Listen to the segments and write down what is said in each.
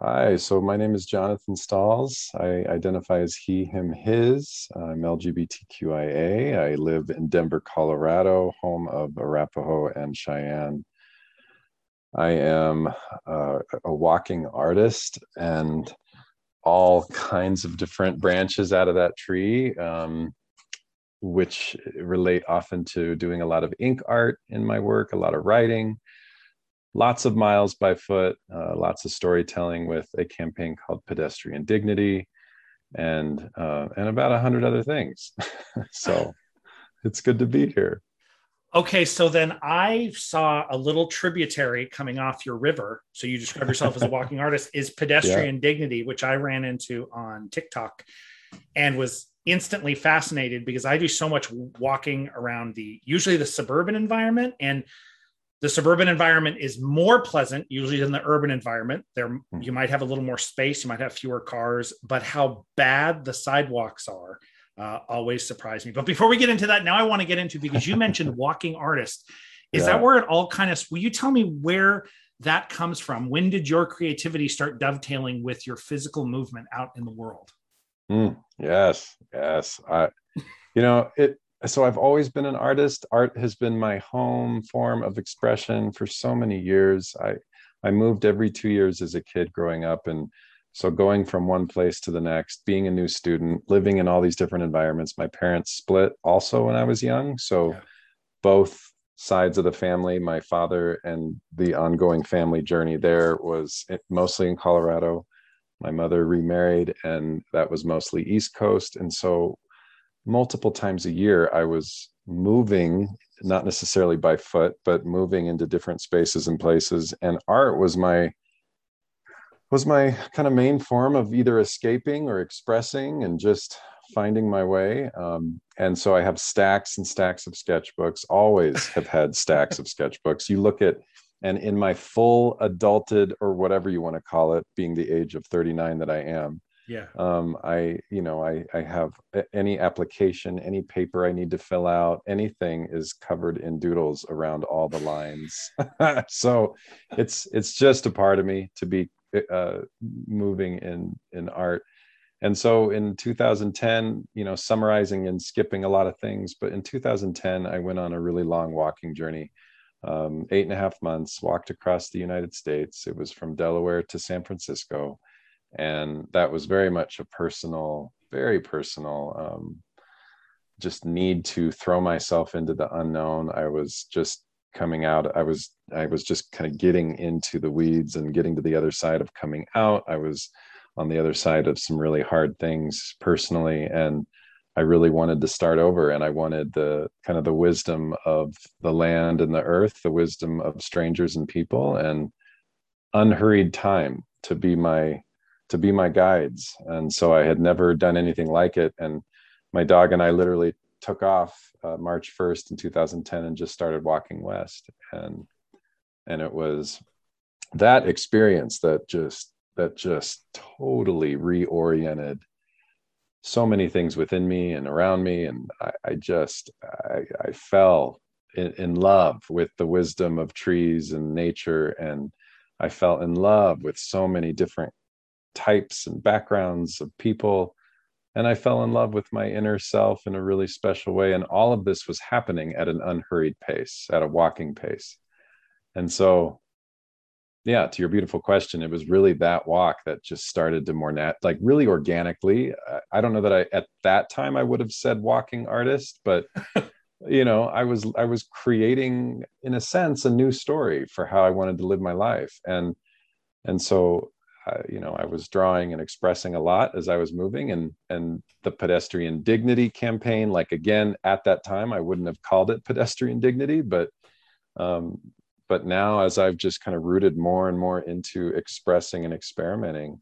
Hi, so my name is Jonathan Stalls. I identify as he, him, his. I'm LGBTQIA. I live in Denver, Colorado, home of Arapaho and Cheyenne. I am uh, a walking artist and all kinds of different branches out of that tree, um, which relate often to doing a lot of ink art in my work, a lot of writing lots of miles by foot, uh, lots of storytelling with a campaign called Pedestrian Dignity, and uh, and about a hundred other things. so it's good to be here. Okay, so then I saw a little tributary coming off your river. So you describe yourself as a walking artist. Is pedestrian yeah. dignity, which I ran into on TikTok, and was instantly fascinated because I do so much walking around the usually the suburban environment and the suburban environment is more pleasant usually than the urban environment. There hmm. you might have a little more space you might have fewer cars but how bad the sidewalks are uh, always surprise me. But before we get into that now i want to get into because you mentioned walking artist. Is yeah. that where it all kind of will you tell me where that comes from? When did your creativity start dovetailing with your physical movement out in the world? Mm, yes yes. I you know it so I've always been an artist. Art has been my home form of expression for so many years. I I moved every 2 years as a kid growing up and so going from one place to the next, being a new student, living in all these different environments. My parents split also when I was young, so yeah. both sides of the family, my father and the ongoing family journey there was mostly in Colorado. My mother remarried and that was mostly East Coast and so multiple times a year i was moving not necessarily by foot but moving into different spaces and places. And art was my was my kind of main form of either escaping or expressing and just finding my way. Um, and so i have stacks and stacks of sketchbooks always have had stacks of sketchbooks. You look at and in my full adulted or whatever you want to call it being the age of 39 that i am yeah. Um, i you know i i have any application any paper i need to fill out anything is covered in doodles around all the lines. So it's it's just a part of me to be uh, moving in in art. And so in 2010 you know summarizing and skipping a lot of things but in 2010 i went on a really long walking journey. Um, eight and a half months walked across the united states. It was from delaware to san francisco and that was very much a personal very personal um, just need to throw myself into the unknown. I was just coming out i was i was just kind of getting into the weeds and getting to the other side of coming out. I was on the other side of some really hard things personally and i really wanted to start over and i wanted the kind of the wisdom of the land and the earth the wisdom of strangers and people and unhurried time to be my to be my guides. And so I had never done anything like it. And my dog and I literally took off uh, March 1st in 2010 and just started walking west. And and it was that experience that just that just totally reoriented so many things within me and around me and i, I just I, I fell in, in, love with the wisdom of trees and nature and i fell in love with so many different types and backgrounds of people. And i fell in love with my inner self in a really special way. And all of this was happening at an unhurried pace at a walking pace. And so yeah to your beautiful question it was really that walk that just started to more nat like really organically. I don't know that i at that time i would have said walking artist but you know i was i was creating in a sense a new story for how i wanted to live my life. And and so you know, I was drawing and expressing a lot as I was moving, and and the pedestrian dignity campaign. Like again, at that time, I wouldn't have called it pedestrian dignity, but um, but now as I've just kind of rooted more and more into expressing and experimenting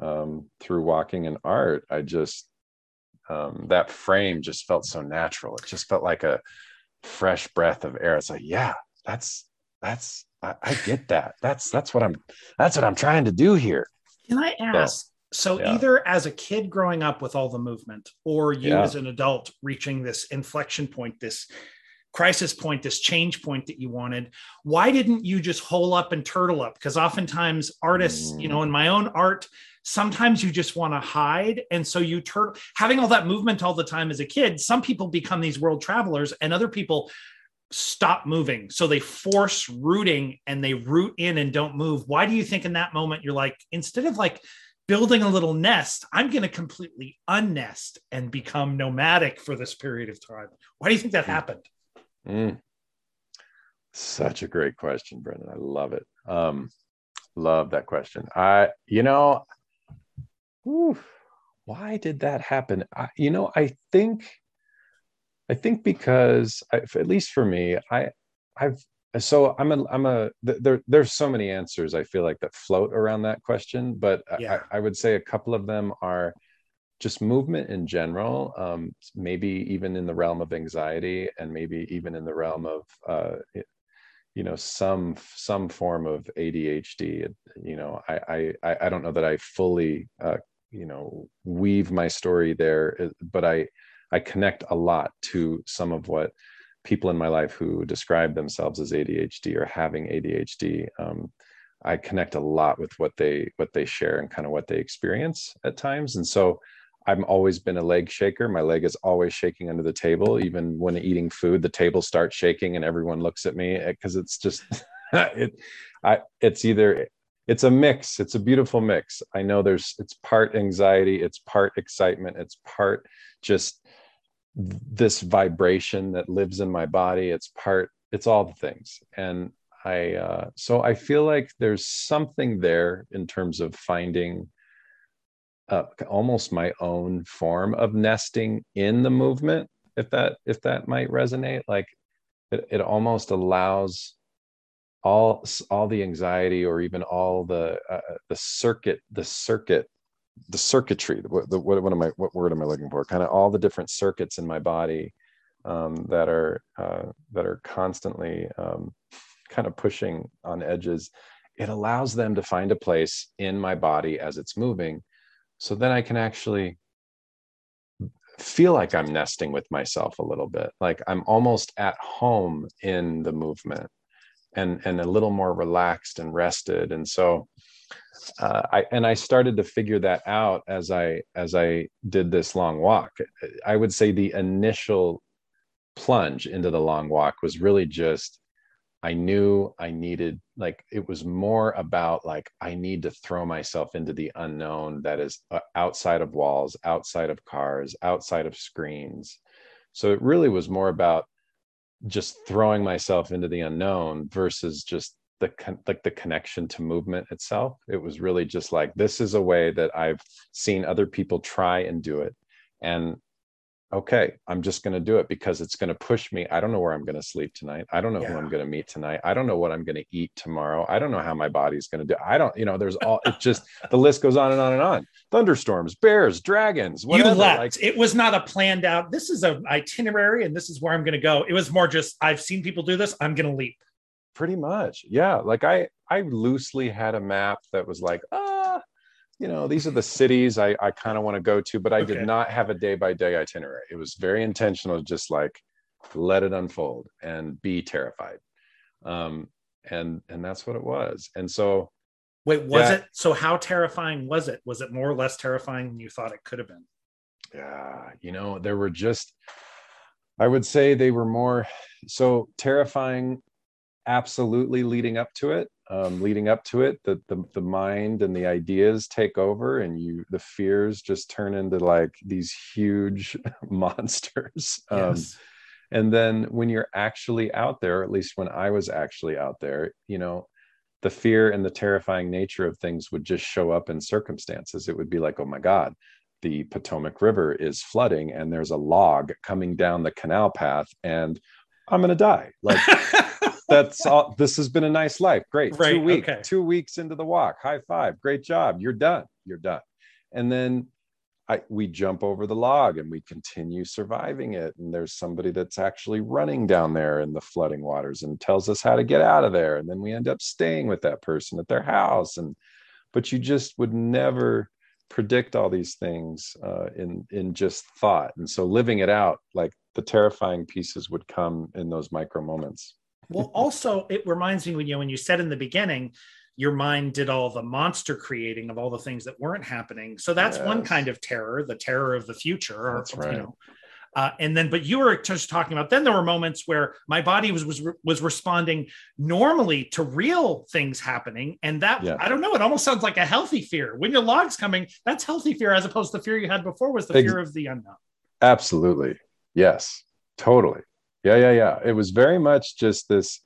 um, through walking and art, I just um, that frame just felt so natural. It just felt like a fresh breath of air. It's like, yeah, that's that's I, I, get that. That's that's what I'm that's what I'm trying to do here. Can I ask? So, so yeah. either as a kid growing up with all the movement, or you yeah. as an adult reaching this inflection point, this crisis point, this change point that you wanted. Why didn't you just hole up and turtle up? Because oftentimes artists, mm. you know, in my own art, sometimes you just want to hide. And so you turn having all that movement all the time as a kid, some people become these world travelers and other people stop moving. So they force rooting and they root in and don't move. Why do you think in that moment you're like, instead of like building a little nest, I'm going to completely unnest and become nomadic for this period of time? Why do you think that mm. happened? Mm. Such a great question, Brendan. I love it. Um, love that question. I, you know, whew, why did that happen? I, you know, I think I think because I, at least for me, I I've so I'm a I'm a there there's so many answers I feel like that float around that question, but yeah. I, I would say a couple of them are just movement in general, um, maybe even in the realm of anxiety, and maybe even in the realm of uh, you know some some form of ADHD. You know, I I I don't know that I fully uh, you know weave my story there, but I I connect a lot to some of what people in my life who describe themselves as ADHD or having ADHD. Um, I connect a lot with what they what they share and kind of what they experience at times. And so I've always been a leg shaker. My leg is always shaking under the table. Even when eating food, the table starts shaking and everyone looks at me because it's just it I it's either it's a mix. It's a beautiful mix. I know there's it's part anxiety, it's part excitement, it's part just this vibration that lives in my body it's part it's all the things and i uh, so i feel like there's something there in terms of finding uh, almost my own form of nesting in the movement if that if that might resonate like it, it almost allows all all the anxiety or even all the uh, the circuit the circuit the circuitry what, the, what, what am i what word am i looking for? Kind of all the different circuits in my body um, that are uh, that are constantly um, kind of pushing on edges. It allows them to find a place in my body as it's moving so then i can actually feel like i'm nesting with myself a little bit. Like i'm almost at home in the movement and and a little more relaxed and rested and so uh, I and I started to figure that out as I as I did this long walk. I would say the initial plunge into the long walk was really just I knew I needed like it was more about like I need to throw myself into the unknown that is uh, outside of walls, outside of cars, outside of screens. So it really was more about just throwing myself into the unknown versus just the like the connection to movement itself. It was really just like this is a way that i've seen other people try and do it. And okay i'm just going to do it because it's going to push me. I don't know where i'm going to sleep tonight. I don't know yeah. who i'm going to meet tonight. I don't know what i'm going to eat tomorrow. I don't know how my body's going to do i don't you know there's all it just the list goes on and on and on. Thunderstorms bears dragons whatever. you left. like, it was not a planned out this is an itinerary and this is where i'm going to go. It was more just i've seen people do this i'm going to leap. Pretty much yeah like i i loosely had a map that was like ah you know these are the cities i i kind of want to go to but i okay. did not have a day by day itinerary. It was very intentional just like let it unfold and be terrified. Um and and that's what it was. And so wait was yeah, it so how terrifying was it? Was it more or less terrifying than you thought it could have been? Yeah you know there were just i would say they were more so terrifying absolutely leading up to it. Um, leading up to it the, the the mind and the ideas take over and you the fears just turn into like these huge monsters. Um, yes. and then when you're actually out there at least when i was actually out there you know the fear and the terrifying nature of things would just show up in circumstances. It would be like oh my god the potomac river is flooding and there's a log coming down the canal path and i'm going to die. Like that's all this has been a nice life. Great. Right, two weeks okay. two weeks into the walk. High five. Great job. You're done. You're done. And then I, we jump over the log and we continue surviving it. And there's somebody that's actually running down there in the flooding waters and tells us how to get out of there. And then we end up staying with that person at their house. And but you just would never predict all these things uh, in in just thought. And so living it out like the terrifying pieces would come in those micro moments well also it reminds me when you when you said in the beginning your mind did all the monster creating of all the things that weren't happening. So that's yes. one kind of terror the terror of the future that's right. you know. Uh, and then but you were just talking about then there were moments where my body was was was responding normally to real things happening and that yeah. i don't know it almost sounds like a healthy fear. When your log's coming that's healthy fear as opposed to the fear you had before was the Ex- fear of the unknown. Absolutely. Yes. Totally yeah yeah yeah. It was very much just this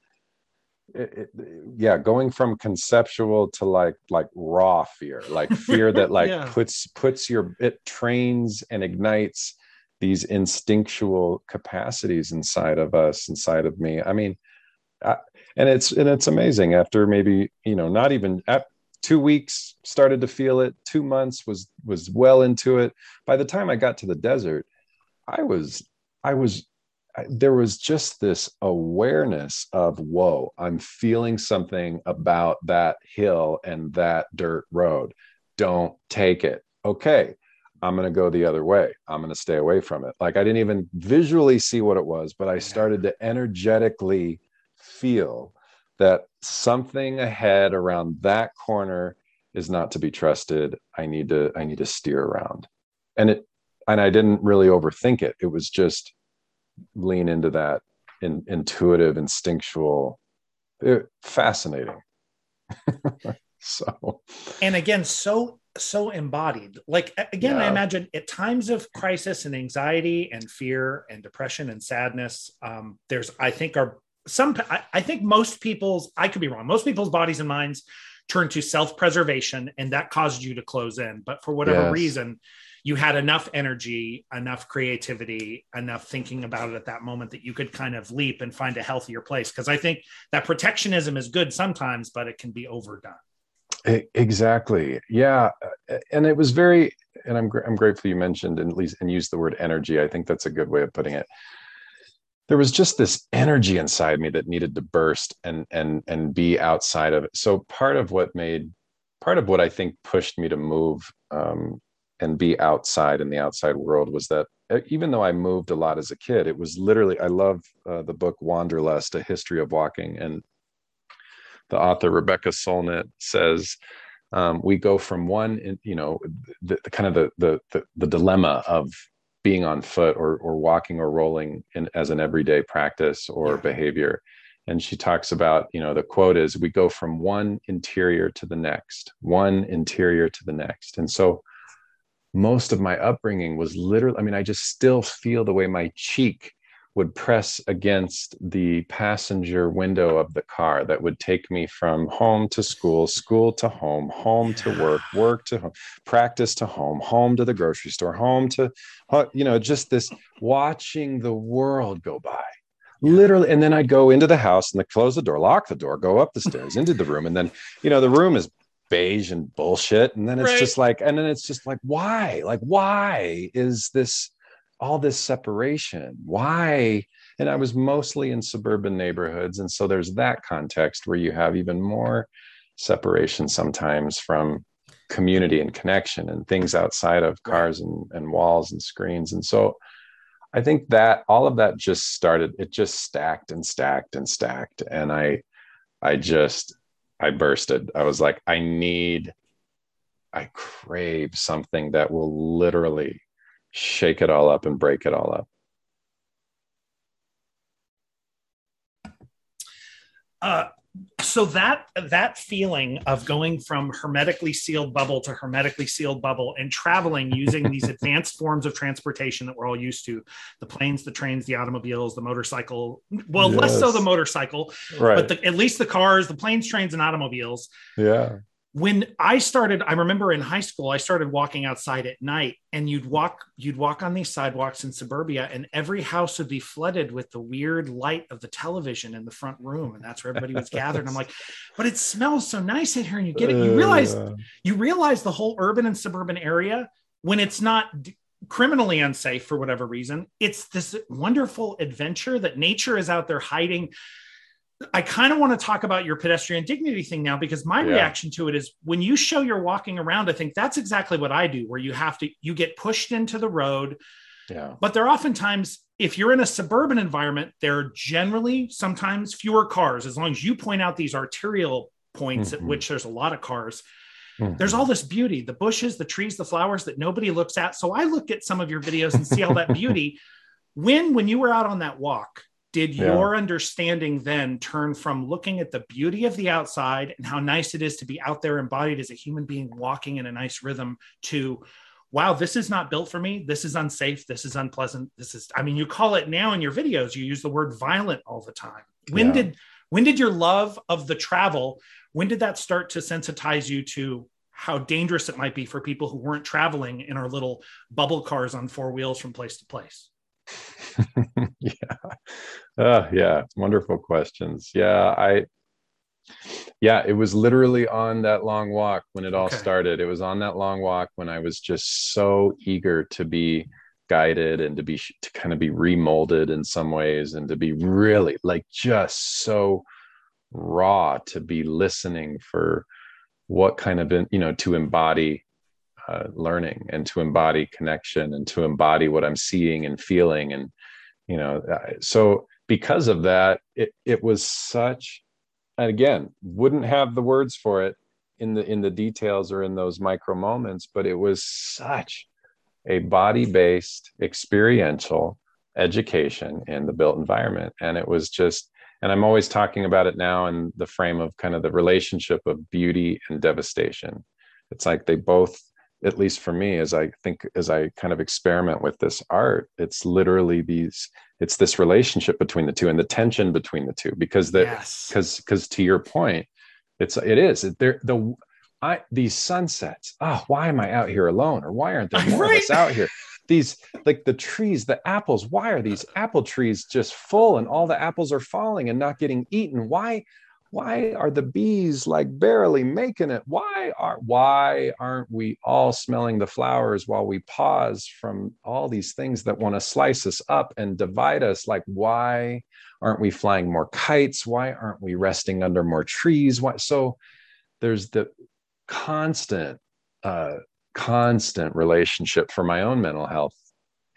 it, it, yeah going from conceptual to like like raw fear like fear that like yeah. puts puts your it trains and ignites these instinctual capacities inside of us inside of me. I mean I, and it's and it's amazing after maybe you know not even at two weeks started to feel it two months was was well into it. By the time i got to the desert i was i was there was just this awareness of whoa i'm feeling something about that hill and that dirt road don't take it okay I'm going to go the other way. I'm going to stay away from it. Like I didn't even visually see what it was, but I started to energetically feel that something ahead around that corner is not to be trusted. I need to I need to steer around. And it and I didn't really overthink it. It was just lean into that in, intuitive instinctual it, fascinating. so and again so so embodied. Like again, yeah. I imagine at times of crisis and anxiety and fear and depression and sadness, um, there's I think are some I, I think most people's I could be wrong. Most people's bodies and minds turn to self-preservation, and that caused you to close in. But for whatever yes. reason, you had enough energy, enough creativity, enough thinking about it at that moment that you could kind of leap and find a healthier place. Because I think that protectionism is good sometimes, but it can be overdone. Exactly. Yeah, and it was very, and I'm I'm grateful you mentioned and at least and used the word energy. I think that's a good way of putting it. There was just this energy inside me that needed to burst and and and be outside of it. So part of what made, part of what I think pushed me to move um, and be outside in the outside world was that uh, even though I moved a lot as a kid, it was literally I love uh, the book Wanderlust: A History of Walking, and the author Rebecca Solnit says um, we go from one, you know, the, the kind of the, the, the the dilemma of being on foot or or walking or rolling in, as an everyday practice or yeah. behavior. And she talks about, you know, the quote is, "We go from one interior to the next, one interior to the next." And so, most of my upbringing was literally, I mean, I just still feel the way my cheek would press against the passenger window of the car that would take me from home to school, school to home, home to work, work to home, practice to home, home to the grocery store, home to, you know, just this watching the world go by. Literally, and then I'd go into the house and close the door, lock the door, go up the stairs into the room, and then you know the room is beige and bullshit, and then it's right. just like, and then it's just like, why? Like, why is this? all this separation why and i was mostly in suburban neighborhoods and so there's that context where you have even more separation sometimes from community and connection and things outside of cars and, and walls and screens and so i think that all of that just started it just stacked and stacked and stacked and i i just i bursted i was like i need i crave something that will literally shake it all up and break it all up. Uh, so that that feeling of going from hermetically sealed bubble to hermetically sealed bubble and traveling using these advanced forms of transportation that we're all used to the planes the trains the automobiles the motorcycle well yes. less so the motorcycle right. but the, at least the cars the planes trains and automobiles yeah when I started, I remember in high school, I started walking outside at night and you'd walk, you'd walk on these sidewalks in suburbia and every house would be flooded with the weird light of the television in the front room. And that's where everybody was gathered. And I'm like, but it smells so nice in here. And you get it. You realize, uh. you realize the whole urban and suburban area when it's not criminally unsafe for whatever reason, it's this wonderful adventure that nature is out there hiding I kind of want to talk about your pedestrian dignity thing now because my yeah. reaction to it is when you show you're walking around, I think that's exactly what I do, where you have to, you get pushed into the road. Yeah. But there are oftentimes if you're in a suburban environment, there are generally sometimes fewer cars. As long as you point out these arterial points mm-hmm. at which there's a lot of cars, mm-hmm. there's all this beauty the bushes, the trees, the flowers that nobody looks at. So I look at some of your videos and see all that beauty. When, when you were out on that walk, did yeah. your understanding then turn from looking at the beauty of the outside and how nice it is to be out there embodied as a human being walking in a nice rhythm to wow, this is not built for me. This is unsafe. This is unpleasant. This is, I mean, you call it now in your videos, you use the word violent all the time. When yeah. did, when did your love of the travel, when did that start to sensitize you to how dangerous it might be for people who weren't traveling in our little bubble cars on four wheels from place to place? yeah. Uh, yeah. Wonderful questions. Yeah. I, yeah, it was literally on that long walk when it all okay. started. It was on that long walk when I was just so eager to be guided and to be to kind of be remolded in some ways and to be really like just so raw to be listening for what kind of you know to embody uh, learning and to embody connection and to embody what I'm seeing and feeling and you know uh, so because of that it it was such and again wouldn't have the words for it in the in the details or in those micro moments but it was such a body based experiential education in the built environment. And it was just and i'm always talking about it now in the frame of kind of the relationship of beauty and devastation. It's like they both at least for me as i think as i kind of experiment with this art it's literally these it's this relationship between the two and the tension between the two because the because yes. because to your point it's it is there the I these sunsets oh why am I out here alone or why aren't there more right. of us out here these like the trees the apples why are these apple trees just full and all the apples are falling and not getting eaten why why are the bees like barely making it? Why are why aren't we all smelling the flowers while we pause from all these things that want to slice us up and divide us? Like why aren't we flying more kites? Why aren't we resting under more trees? Why so there's the constant uh constant relationship for my own mental health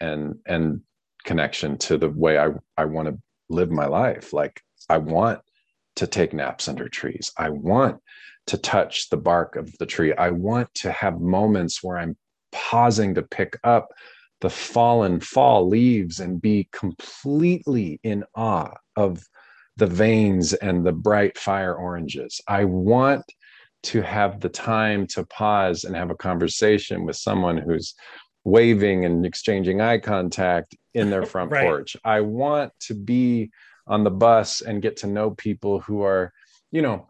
and and connection to the way i i want to live my life. Like i want to take naps under trees. I want to touch the bark of the tree. I want to have moments where I'm pausing to pick up the fallen fall leaves and be completely in awe of the veins and the bright fire oranges. I want to have the time to pause and have a conversation with someone who's waving and exchanging eye contact in their front right. porch. I want to be on the bus and get to know people who are you know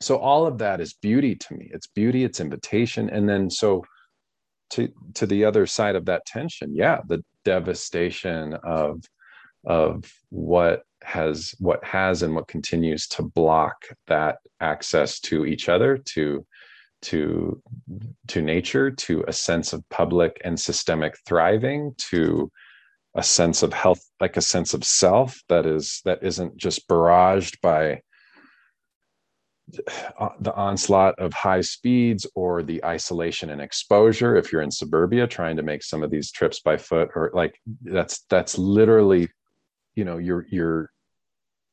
so all of that is beauty to me. It's beauty it's invitation and then so to to the other side of that tension yeah the devastation of of what has what has and what continues to block that access to each other to to to nature to a sense of public and systemic thriving to a sense of health like a sense of self that is that isn't just barraged by uh, the onslaught of high speeds or the isolation and exposure if you're in suburbia trying to make some of these trips by foot or like that's that's literally you know you're you're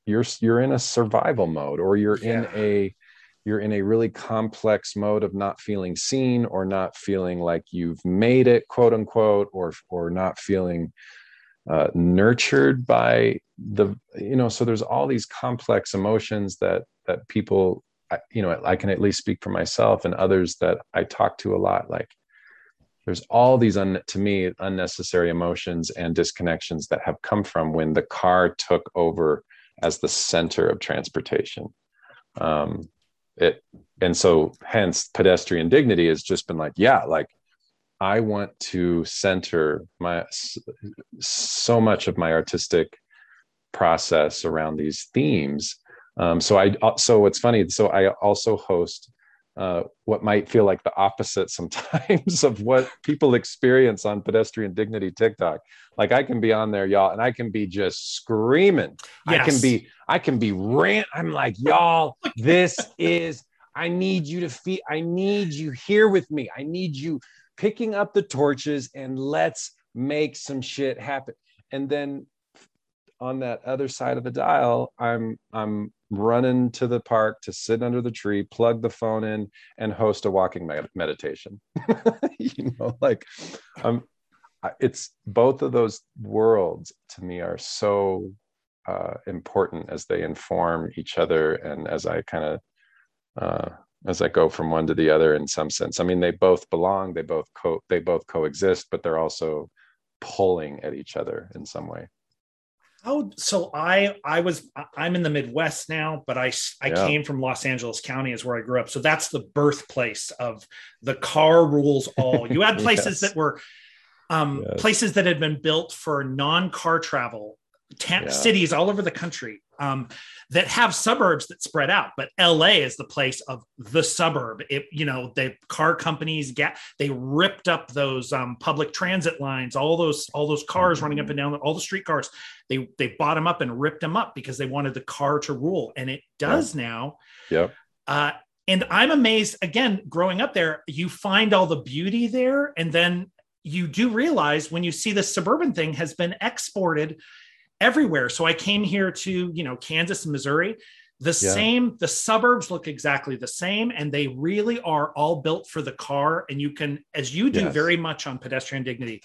you're you're in a survival mode or you're yeah. in a you're in a really complex mode of not feeling seen or not feeling like you've made it quote unquote or or not feeling uh, nurtured by the you know so there's all these complex emotions that that people you know i can at least speak for myself and others that i talk to a lot. Like there's all these un, to me unnecessary emotions and disconnections that have come from when the car took over as the center of transportation. Um it and so hence pedestrian dignity has just been like yeah like I want to center my so much of my artistic process around these themes. Um, so I uh, so it's funny. So I also host uh, what might feel like the opposite sometimes of what people experience on pedestrian dignity TikTok. Like I can be on there, y'all, and I can be just screaming. Yes. I can be I can be rant. I'm like, y'all, this is. I need you to feel. I need you here with me. I need you picking up the torches and let's make some shit happen. And then on that other side of the dial i'm i'm running to the park to sit under the tree plug the phone in and host a walking med- meditation you know like i'm it's both of those worlds to me are so uh, important as they inform each other and as i kind of uh, as I go from one to the other in some sense. I mean, they both belong, they both co they both coexist, but they're also pulling at each other in some way. Oh, so I I was I'm in the Midwest now, but I I yeah. came from Los Angeles County is where I grew up. So that's the birthplace of the car rules all. You had places yes. that were um, yes. places that had been built for non-car travel ta- yeah. cities all over the country um, that have suburbs that spread out. But LA is the place of the suburb. It, you know, the car companies get they ripped up those um, public transit lines, all those all those cars running up and down, all the street cars. They they bought them up and ripped them up because they wanted the car to rule, and it does yeah. now. Yeah. Uh, and I'm amazed again, growing up there, you find all the beauty there, and then you do realize when you see the suburban thing has been exported everywhere. So I came here to, you know, Kansas and Missouri. The yeah. same, the suburbs look exactly the same, and they really are all built for the car. And you can, as you do yes. very much on pedestrian dignity,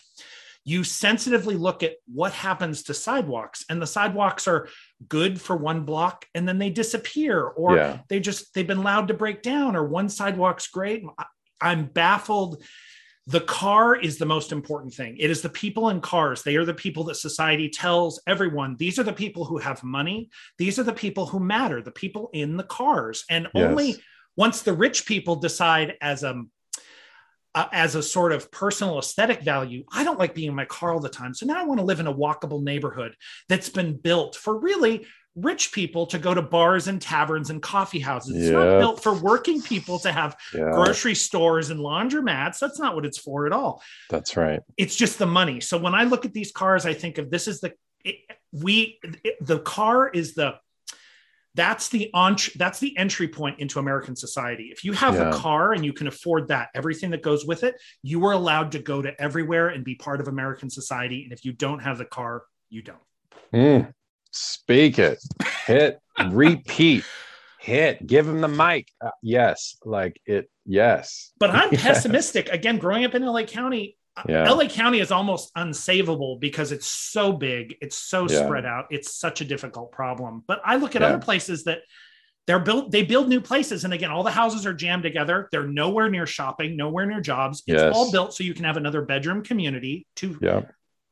you sensitively look at what happens to sidewalks and the sidewalks are good for one block and then they disappear or yeah. they just they've been allowed to break down or one sidewalk's great i'm baffled the car is the most important thing. It is the people in cars. They are the people that society tells everyone these are the people who have money. These are the people who matter, the people in the cars. And yes. only once the rich people decide as a uh, as a sort of personal aesthetic value, I don't like being in my car all the time. So now I want to live in a walkable neighborhood that's been built for really rich people to go to bars and taverns and coffee houses. It's not built for working people to have yeah. grocery stores and laundromats. That's not what it's for at all. That's right. It's just the money. So when I look at these cars, I think of this is the it, we it, the car is the that's the on that's the entry point into American society. If you have yeah. a car and you can afford that, everything that goes with it, you are allowed to go to everywhere and be part of American society. And if you don't have the car, you don't. Mm. Speak it. Hit. repeat. Hit. Give him the mic. Uh, yes. Like it. Yes. But I'm yes. pessimistic. Again, growing up in LA County, yeah. LA County is almost unsavable because it's so big, it's so yeah. spread out, it's such a difficult problem. But I look at yeah. other places that they're built, they build new places, and again, all the houses are jammed together. They're nowhere near shopping, nowhere near jobs. It's yes. all built so you can have another bedroom community to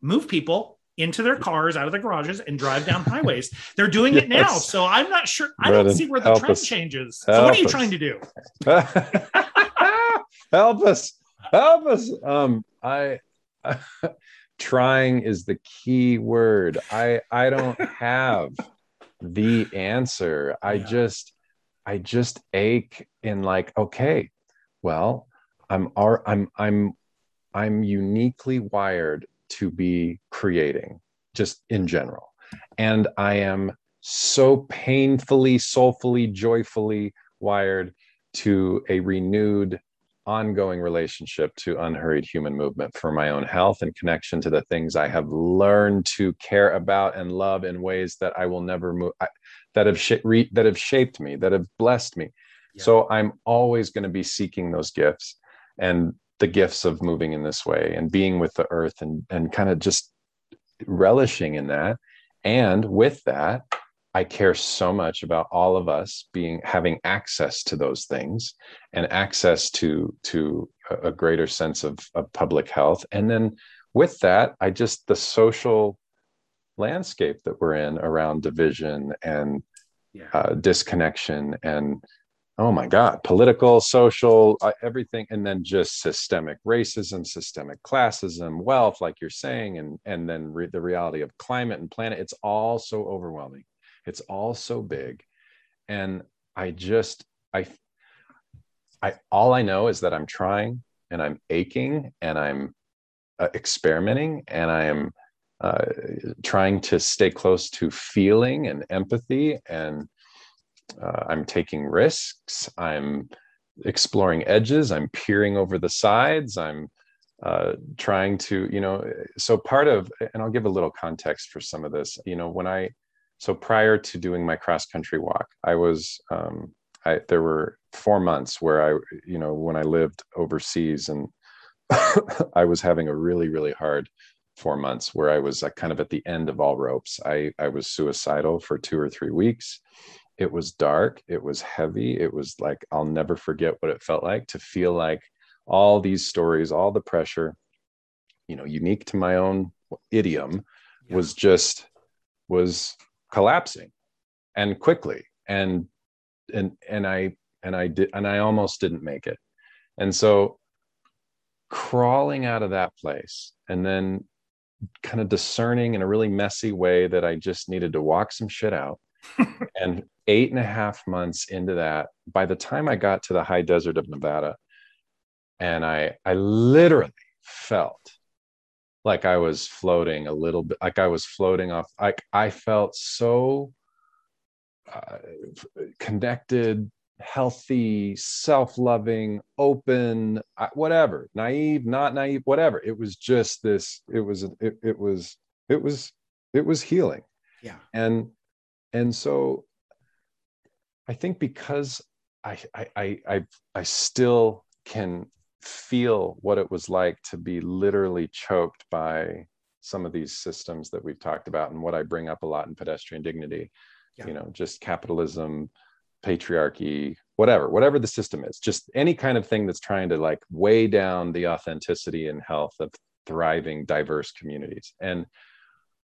move people into their cars out of the garages and drive down highways. They're doing yes. it now. So I'm not sure. I don't see where the trend us. changes. So what are you us. trying to do? help us. Help us. Um, I trying is the key word. I I don't have the answer. I yeah. just I just ache in like, okay, well, I'm I'm I'm I'm uniquely wired to be creating just in general. And I am so painfully, soulfully, joyfully wired to a renewed, ongoing relationship to unhurried human movement for my own health and connection to the things I have learned to care about and love in ways that I will never move, I, that have sh- re- that have shaped me, that have blessed me. Yeah. So I'm always going to be seeking those gifts, and the gifts of moving in this way and being with the earth and and kind of just relishing in that and with that i care so much about all of us being having access to those things and access to to a, greater sense of, of public health and then with that i just the social landscape that we're in around division and yeah. uh, disconnection and oh my god political social uh, everything and then just systemic racism systemic classism wealth like you're saying and and then re- the reality of climate and planet it's all so overwhelming. It's all so big. And i just i i all i know is that i'm trying and i'm aching and i'm uh, experimenting and i am uh, trying to stay close to feeling and empathy and uh, I'm taking risks. I'm exploring edges. I'm peering over the sides. I'm uh, trying to you know so part of and i'll give a little context for some of this you know when i so prior to doing my cross country walk i was um, I, there were four months where i you know when i lived overseas and i was having a really really hard four months where i was uh, kind of at the end of all ropes i i was suicidal for two or three weeks it was dark it was heavy it was like i'll never forget what it felt like to feel like all these stories, all the pressure, you know, unique to my own idiom, yeah. was just was collapsing and quickly. And and and I and I did and I almost didn't make it. And so crawling out of that place and then kind of discerning in a really messy way that I just needed to walk some shit out. and eight and a half months into that, by the time I got to the high desert of Nevada, and I I literally felt like I was floating a little bit, like I was floating off. Like I felt so uh, connected, healthy, self-loving, open, whatever, naive, not naive, whatever. It was just this. It was. It, it was. It was. It was healing. Yeah. And and so I think because I I I I, I still can feel what it was like to be literally choked by some of these systems that we've talked about and what I bring up a lot in pedestrian dignity, yeah. you know, just capitalism, patriarchy, whatever, whatever the system is, just any kind of thing that's trying to like weigh down the authenticity and health of thriving, diverse communities. And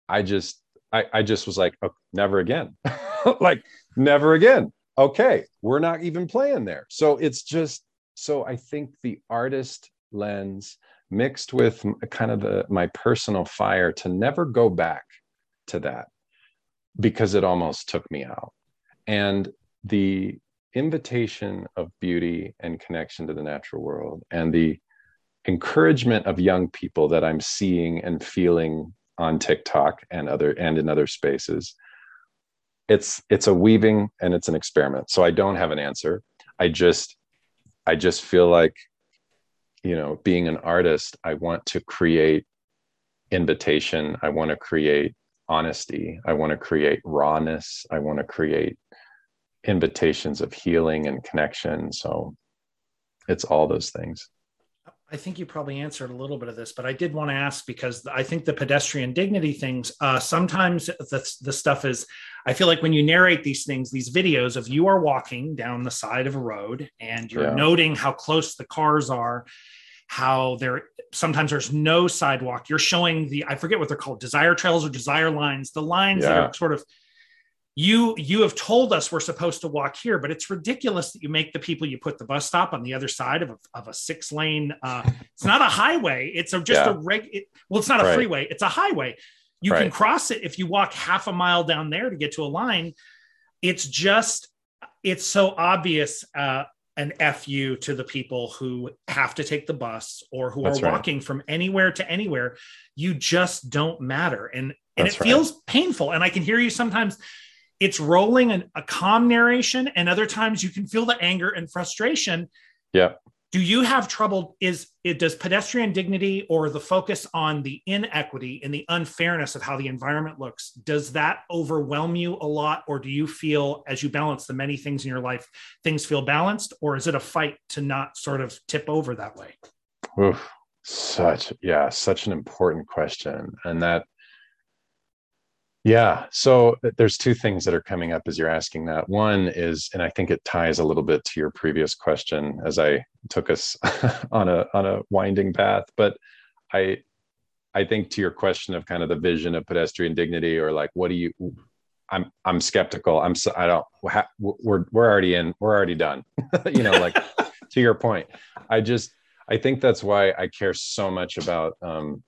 I just, I, I just was like, oh, never again. like, never again. Okay, we're not even playing there. So it's just so I think the artist lens mixed with kind of the my personal fire to never go back to that because it almost took me out. And the invitation of beauty and connection to the natural world and the encouragement of young people that I'm seeing and feeling on TikTok and other and in other spaces it's it's a weaving and it's an experiment so i don't have an answer i just I just feel like, you know, being an artist, I want to create invitation. I want to create honesty. I want to create rawness. I want to create invitations of healing and connection. So it's all those things. I think you probably answered a little bit of this, but I did want to ask because I think the pedestrian dignity things, uh, sometimes the, the stuff is, I feel like when you narrate these things, these videos of you are walking down the side of a road and you're yeah. noting how close the cars are, how there sometimes there's no sidewalk. You're showing the, I forget what they're called, desire trails or desire lines, the lines yeah. that are sort of you you have told us we're supposed to walk here but it's ridiculous that you make the people you put the bus stop on the other side of a, of a six lane uh, it's not a highway it's a, just yeah. a reg it, well it's not a right. freeway it's a highway you right. can cross it if you walk half a mile down there to get to a line it's just it's so obvious uh, an fu to the people who have to take the bus or who That's are walking right. from anywhere to anywhere you just don't matter and and That's it feels painful and i can hear you sometimes it's rolling an, a calm narration and other times you can feel the anger and frustration. Yeah. Do you have trouble is it does pedestrian dignity or the focus on the inequity and the unfairness of how the environment looks does that overwhelm you a lot? Or do you feel as you balance the many things in your life things feel balanced? Or is it a fight to not sort of tip over that way? Oof, such yeah such an important question. And that yeah. So uh, there's two things that are coming up as you're asking that. One is, and I think it ties a little bit to your previous question as I took us on a on a winding path. But I I think to your question of kind of the vision of pedestrian dignity or like what do you I'm I'm skeptical. I'm so I don't we're we're already in we're already done. you know, like to your point. I just I think that's why I care so much about um,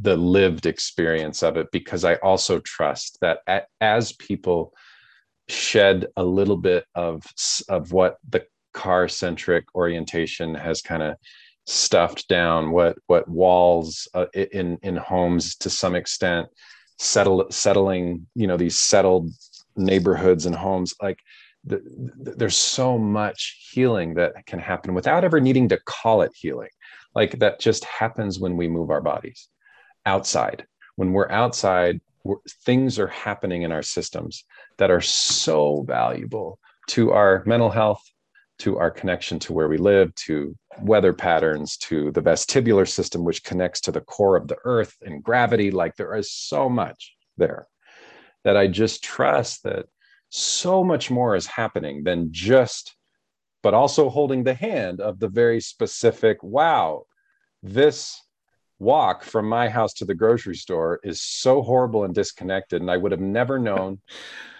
the lived experience of it because I also trust that as people shed a little bit of of what the car centric orientation has kind of stuffed down what what walls uh, in in homes to some extent settle settling you know these settled neighborhoods and homes like the, the, there's so much healing that can happen without ever needing to call it healing. Like that just happens when we move our bodies outside. When we're outside we're, things are happening in our systems that are so valuable to our mental health to our connection to where we live to weather patterns to the vestibular system which connects to the core of the earth and gravity. Like there is so much there that i just trust that so much more is happening than just but also holding the hand of the very specific wow this walk from my house to the grocery store is so horrible and disconnected and i would have never known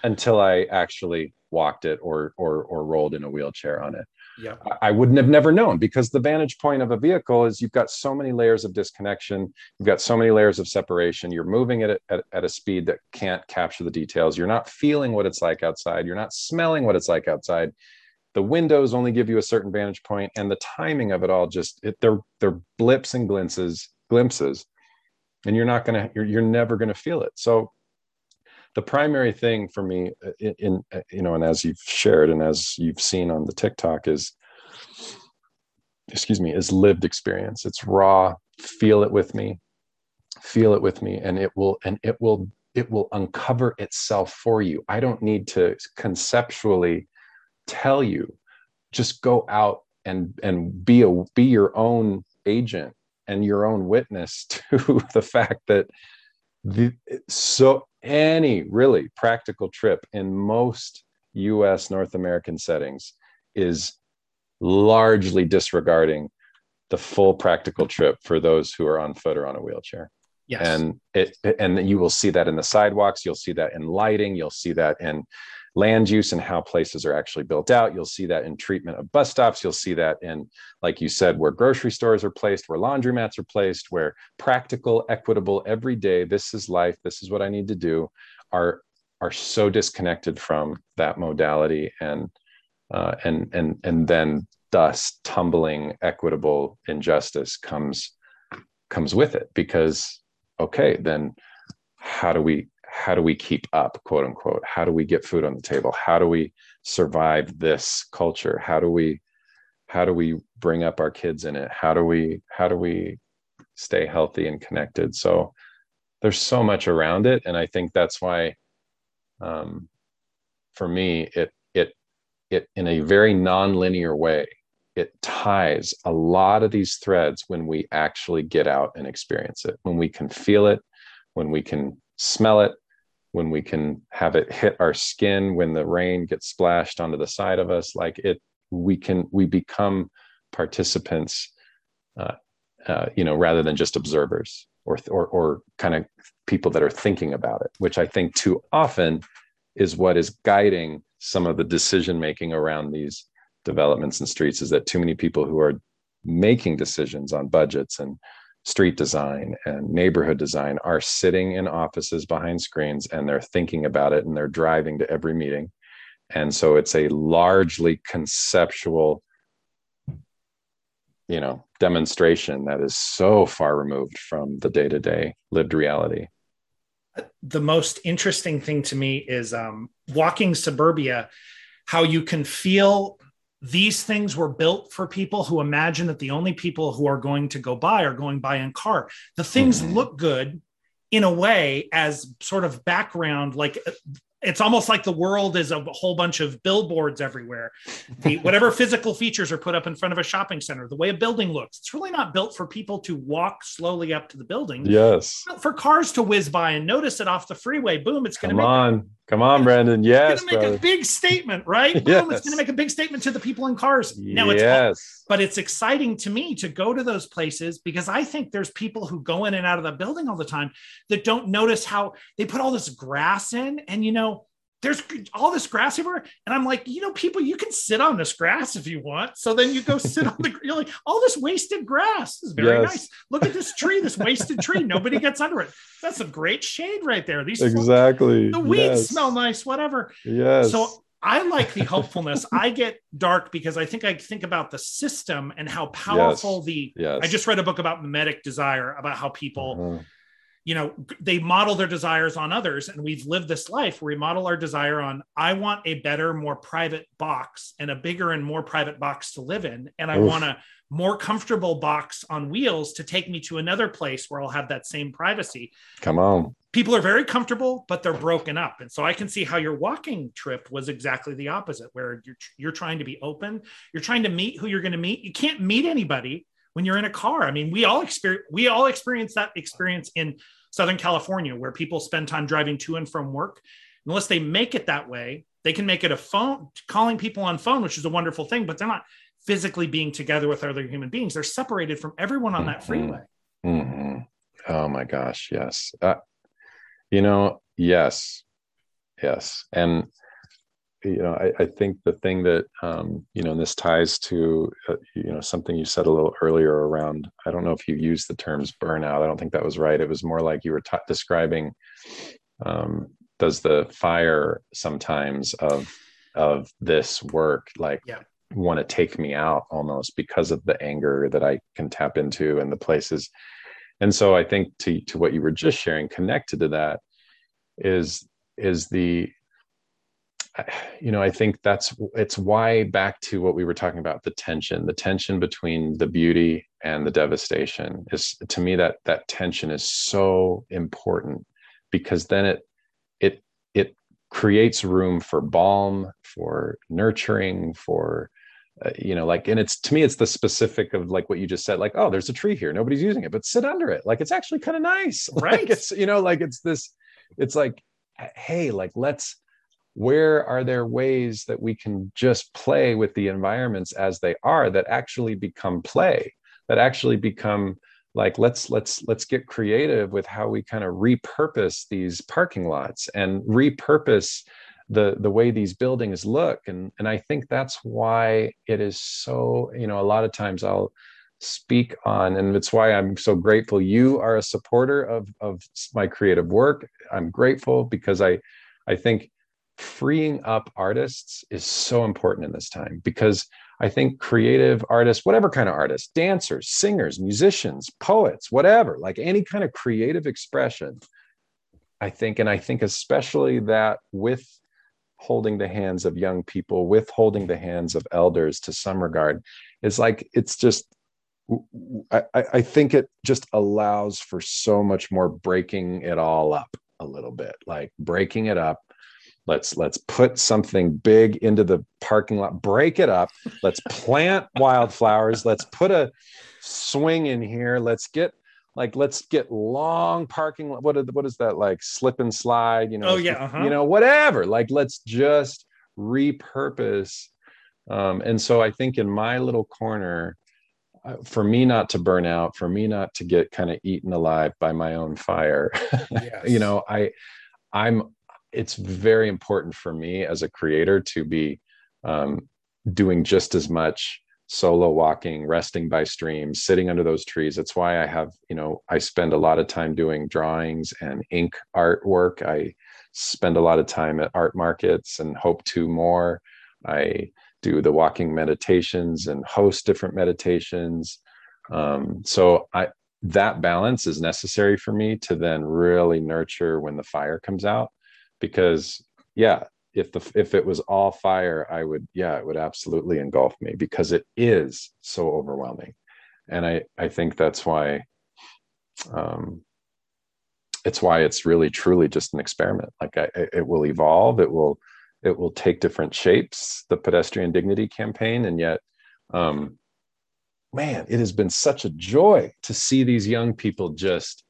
until i actually walked it or or or rolled in a wheelchair on it. Yeah. I wouldn't have never known because the vantage point of a vehicle is you've got so many layers of disconnection you've got so many layers of separation you're moving it at, at a speed that can't capture the details you're not feeling what it's like outside you're not smelling what it's like outside. The windows only give you a certain vantage point and the timing of it all just it, they're they're blips and glimpses glimpses and you're not going to you're, you're never going to feel it. So the primary thing for me uh, in, in, uh, you know and as you've shared and as you've seen on the tiktok is excuse me is lived experience. It's raw feel it with me feel it with me and it will and it will it will uncover itself for you. I don't need to conceptually tell you. Just go out and and be a be your own agent and your own witness to the fact that the so any really practical trip in most US North American settings is largely disregarding the full practical trip for those who are on foot or on a wheelchair. Yes. And it and you will see that in the sidewalks, you'll see that in lighting, you'll see that in land use and how places are actually built out. You'll see that in treatment of bus stops. You'll see that in, like you said, where grocery stores are placed, where laundromats are placed, where practical, equitable, every day, this is life, this is what I need to do, are are so disconnected from that modality and uh, and and and then thus tumbling equitable injustice comes comes with it because okay then how do we how do we keep up quote unquote? How do we get food on the table? How do we survive this culture? How do we how do we bring up our kids in it? How do we how do we stay healthy and connected? So there's so much around it and i think that's why um, for me it it it in a very non-linear way it ties a lot of these threads when we actually get out and experience it when we can feel it when we can smell it when we can have it hit our skin when the rain gets splashed onto the side of us like it we can we become participants uh, uh, you know rather than just observers or or, or kind of people that are thinking about it which i think too often is what is guiding some of the decision making around these developments and streets is that too many people who are making decisions on budgets and street design and neighborhood design are sitting in offices behind screens and they're thinking about it and they're driving to every meeting. And so it's a largely conceptual, you know, demonstration that is so far removed from the day to day lived reality. The most interesting thing to me is um, walking suburbia, how you can feel these things were built for people who imagine that the only people who are going to go by are going by in car. The things mm-hmm. look good in a way as sort of background, like it's almost like the world is a whole bunch of billboards everywhere. The, whatever physical features are put up in front of a shopping center, the way a building looks, it's really not built for people to walk slowly up to the building. Yes. for cars to whiz by and notice it off the freeway. Boom, it's going to make on. Come on, Brandon. Yes. It's going to make brother. a big statement, right? Boom, yes. it's going to make a big statement to the people in cars. Now it's yes. but it's exciting to me to go to those places because I think there's people who go in and out of the building all the time that don't notice how they put all this grass in and you know there's all this grass everywhere. And I'm like, you know, people, you can sit on this grass if you want. So then you go sit on the, you're like, all this wasted grass is very yes. nice. Look at this tree, this wasted tree. Nobody gets under it. That's a great shade right there. These exactly. the weeds yes. smell nice, whatever. Yes. So I like the hopefulness. I get dark because I think I think about the system and how powerful yes. the, yes. I just read a book about mimetic desire, about how people, uh-huh you know they model their desires on others and we've lived this life where we model our desire on i want a better more private box and a bigger and more private box to live in and i Oof. want a more comfortable box on wheels to take me to another place where i'll have that same privacy. Come on. People are very comfortable but they're broken up and so i can see how your walking trip was exactly the opposite where you're you're trying to be open you're trying to meet who you're going to meet. You can't meet anybody when you're in a car. I mean, we all experience we all experience that experience in Southern California where people spend time driving to and from work. Unless they make it that way, they can make it a phone calling people on phone, which is a wonderful thing, but they're not physically being together with other human beings. They're separated from everyone on that mm-hmm. freeway. Mm-hmm. Oh my gosh, yes. Uh, you know, yes, yes, and you know, I, I, think the thing that um, you know, and this ties to uh, you know something you said a little earlier around. I don't know if you used the terms burnout. I don't think that was right. It was more like you were t- describing. Um, does the fire sometimes of of this work like yeah. want to take me out almost because of the anger that I can tap into and the places. And so I think to to what you were just sharing, connected to that, is is the you know i think that's it's why back to what we were talking about the tension the tension between the beauty and the devastation is to me that that tension is so important because then it it it creates room for balm for nurturing for uh, you know like and it's to me it's the specific of like what you just said like oh there's a tree here nobody's using it but sit under it. Like it's actually kind of nice right. like it's you know like it's this it's like hey like let's where are there ways that we can just play with the environments as they are that actually become play that actually become like let's let's let's get creative with how we kind of repurpose these parking lots and repurpose the the way these buildings look. And and i think that's why it is so you know a lot of times i'll speak on and it's why i'm so grateful you are a supporter of of my creative work. I'm grateful because i i think freeing up artists is so important in this time because I think creative artists, whatever kind of artists, dancers, singers, musicians, poets, whatever, like any kind of creative expression, I think, and I think especially that with holding the hands of young people, with holding the hands of elders to some regard, is like it's just I, I think it just allows for so much more breaking it all up a little bit, like breaking it up let's let's put something big into the parking lot break it up. Let's plant wildflowers. Let's put a swing in here. Let's get like let's get long parking what is, what is that like slip and slide you know? Oh yeah uh-huh. you know whatever. Like let's just repurpose. Um, and so i think in my little corner uh, for me not to burn out for me not to get kind of eaten alive by my own fire yes. you know i i'm it's very important for me as a creator to be um, doing just as much solo walking resting by streams sitting under those trees. That's why i have you know i spend a lot of time doing drawings and ink artwork. I spend a lot of time at art markets and hope to more. I do the walking meditations and host different meditations. Um, so i that balance is necessary for me to then really nurture when the fire comes out because yeah if the if it was all fire i would yeah it would absolutely engulf me because it is so overwhelming. And i i think that's why um it's why it's really truly just an experiment. Like I, it will evolve it will it will take different shapes the pedestrian dignity campaign and yet um man it has been such a joy to see these young people just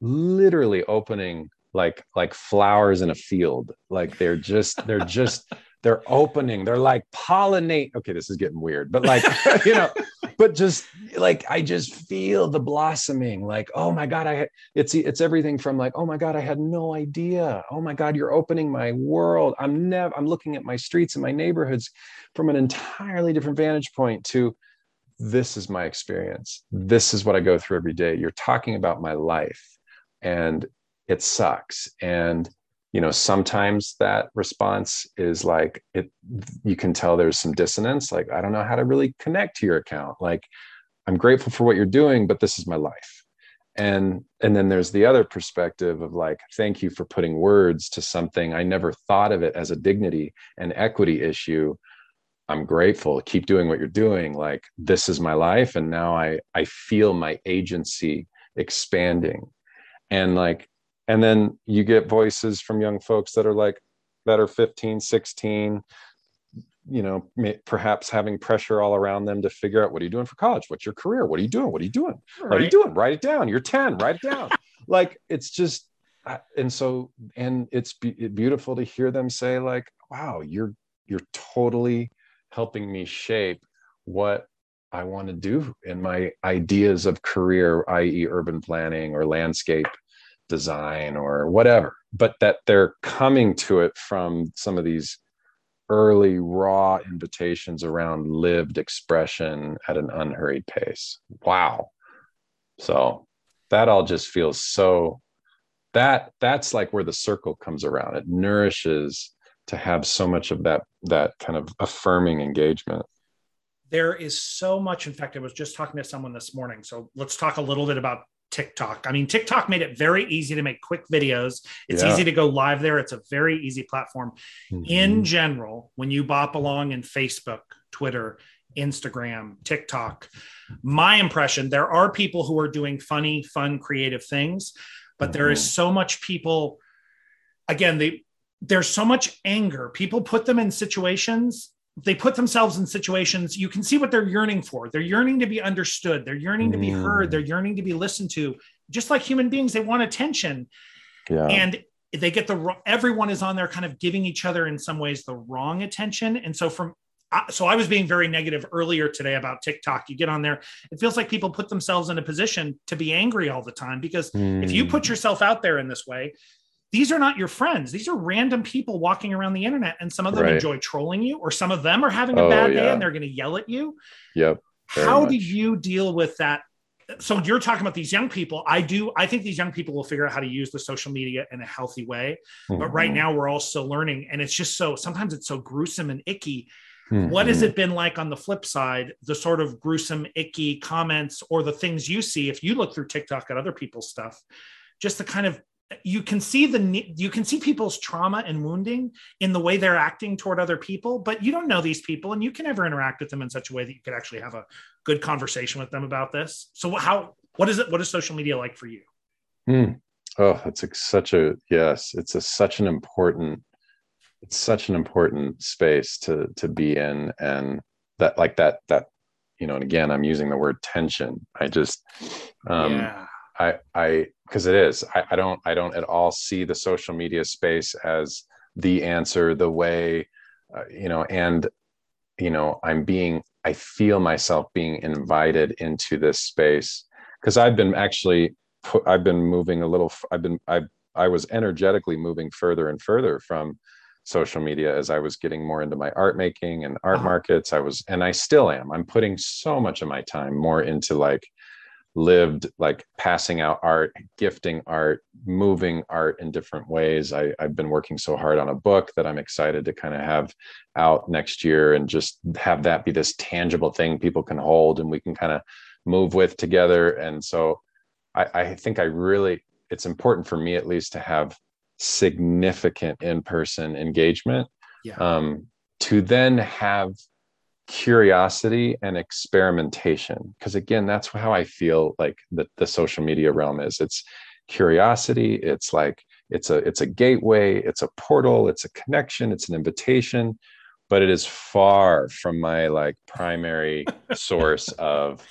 literally opening like like flowers in a field. Like they're just they're just they're opening. They're like pollinate okay this is getting weird but like you know but just like i just feel the blossoming. Like oh my god i it's it's everything from like oh my god i had no idea. Oh my god you're opening my world. I'm never i'm looking at my streets and my neighborhoods from an entirely different vantage point to this is my experience. This is what i go through every day. You're talking about my life. And it sucks. And you know sometimes that response is like it you can tell there's some dissonance like i don't know how to really connect to your account. Like i'm grateful for what you're doing but this is my life. And and then there's the other perspective of like thank you for putting words to something. I never thought of it as a dignity and equity issue. I'm grateful. Keep doing what you're doing. Like this is my life and now i i feel my agency expanding. And like and then you get voices from young folks that are like that are 15 16 you know may, perhaps having pressure all around them to figure out what are you doing for college? What's your career? What are you doing? What are you doing? Right. what are you doing? Write it down. You're 10 write it down. Like it's just and so and it's be- beautiful to hear them say like wow you're you're totally helping me shape what i want to do in my ideas of career i.e urban planning or landscape design or whatever but that they're coming to it from some of these early raw invitations around lived expression at an unhurried pace. Wow. So that all just feels so that that's like where the circle comes around. It nourishes to have so much of that that kind of affirming engagement. There is so much. In fact, I was just talking to someone this morning. So let's talk a little bit about TikTok. I mean, TikTok made it very easy to make quick videos. It's yeah. easy to go live there. It's a very easy platform. Mm-hmm. In general, when you bop along in Facebook, Twitter, Instagram, TikTok, my impression, there are people who are doing funny, fun, creative things, but mm-hmm. there is mm-hmm. so much people, again, they, there's so much anger. People put them in situations they put themselves in situations you can see what they're yearning for they're yearning to be understood they're yearning to be heard they're mm. yearning to be listened to just like human beings they want attention yeah. and they get the everyone is on there kind of giving each other in some ways the wrong attention and so from so I was being very negative earlier today about TikTok. You get on there, it feels like people put themselves in a position to be angry all the time because mm. if you put mm. yourself out there in this way, these are not your friends. These are random people walking around the internet, and some of them right. enjoy trolling you, or some of them are having a oh, bad day and they're going to yell at you. Yep. How much. do you deal with that? So you're talking about these young people. I do. I think these young people will figure out how to use the social media in a healthy way. Mm-hmm. But right mm-hmm. now, we're all still learning, and it's just so. Sometimes it's so gruesome and icky. Mm-hmm. What has it been like on the flip side? The sort of gruesome, icky comments, or the things you see if you look through TikTok at other people's stuff, just the kind of you can see the you can see people's trauma and wounding in the way they're acting toward other people but you don't know these people and you can never interact with them in such a way that you could actually have a good conversation with them about this so how what is it what is social media like for you mm. oh it's a, such a yes it's a such an important it's such an important space to to be in and that like that that you know and again i'm using the word tension i just um yeah. I i because it is. I, I, don't i don't at all see the social media space as the answer the way uh, you know and you know i'm being i feel myself being invited into this space. Because i've been actually i've been moving a little i've been i i was energetically moving further and further from social media as i was getting more into my art making and art uh-huh. markets. I was and i still am. I'm putting so much of my time more into like lived like passing out art, gifting art, moving art in different ways. I, have been working so hard on a book that I'm excited to kind of have out next year and just have that be this tangible thing people can hold and we can kind of move with together. And so I, I think I really, it's important for me at least to have significant in-person engagement yeah. um, to then have curiosity and experimentation because again that's how i feel like the, the social media realm is it's curiosity it's like it's a it's a gateway it's a portal it's a connection it's an invitation but it is far from my like primary source of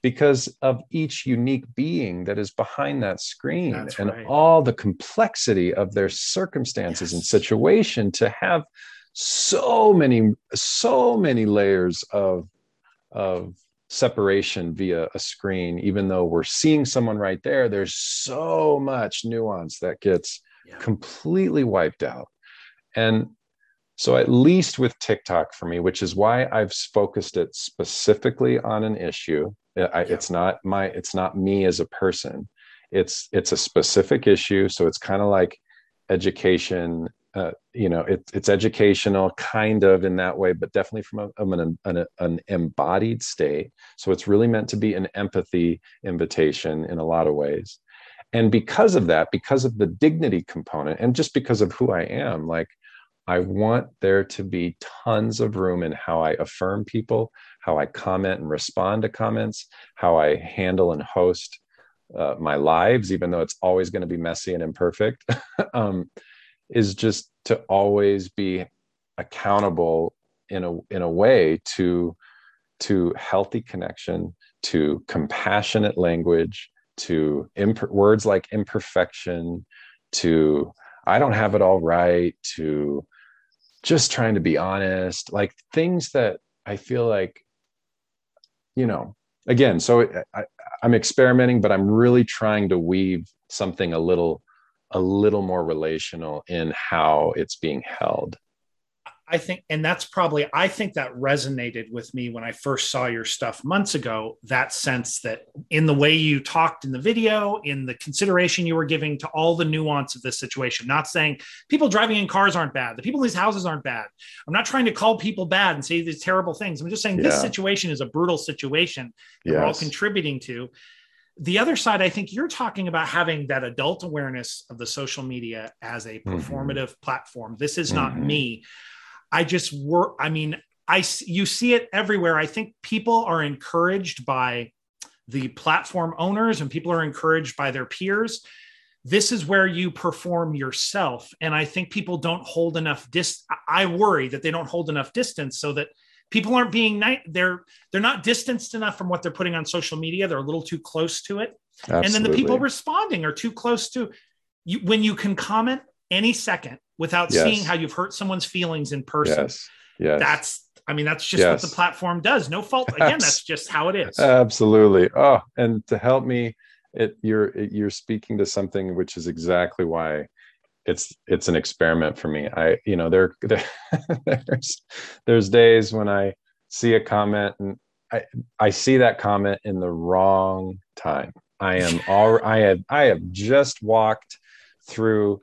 because of each unique being that is behind that screen That's and right. all the complexity of their circumstances yes. and situation to have so many so many layers of of separation via a screen even though we're seeing someone right there there's so much nuance that gets yeah. completely wiped out and so at least with tiktok for me which is why i've focused it specifically on an issue uh, I, yeah. it's not my it's not me as a person it's it's a specific issue so it's kind of like education uh, you know it, it's educational kind of in that way but definitely from a, an, an, an, embodied state. So it's really meant to be an empathy invitation in a lot of ways. And because of that because of the dignity component and just because of who i am like i want there to be tons of room in how i affirm people how i comment and respond to comments how i handle and host uh, my lives even though it's always going to be messy and imperfect. Um, is just to always be accountable in a in a way to to healthy connection to compassionate language to imp- words like imperfection to i don't have it all right to just trying to be honest like things that i feel like you know again so I, i'm experimenting but i'm really trying to weave something a little a little more relational in how it's being held. I think, and that's probably, I think that resonated with me when I first saw your stuff months ago. That sense that in the way you talked in the video, in the consideration you were giving to all the nuance of this situation, not saying people driving in cars aren't bad, the people in these houses aren't bad. I'm not trying to call people bad and say these terrible things. I'm just saying yeah. this situation is a brutal situation yes. we're all contributing to the other side, I think you're talking about having that adult awareness of the social media as a mm-hmm. performative mm-hmm. platform. This is not mm-hmm. me. I just work. I mean, I you see it everywhere. I think people are encouraged by the platform owners and people are encouraged by their peers. This is where you perform yourself. And I think people don't hold enough dis. I worry that they don't hold enough distance so that people aren't being nice they're they're not distanced enough from what they're putting on social media they're a little too close to it Absolutely. and then the people responding are too close to you when you can comment any second without yes. seeing how you've hurt someone's feelings in person yes. Yes. that's I mean, that's just yes. what the platform does. No fault. Again, that's just how it is. Absolutely. Oh, and to help me, it you're it, you're speaking to something which is exactly why it's it's an experiment for me. I you know there, there there's there's days when i see a comment and i i see that comment in the wrong time. I am all i have i have just walked through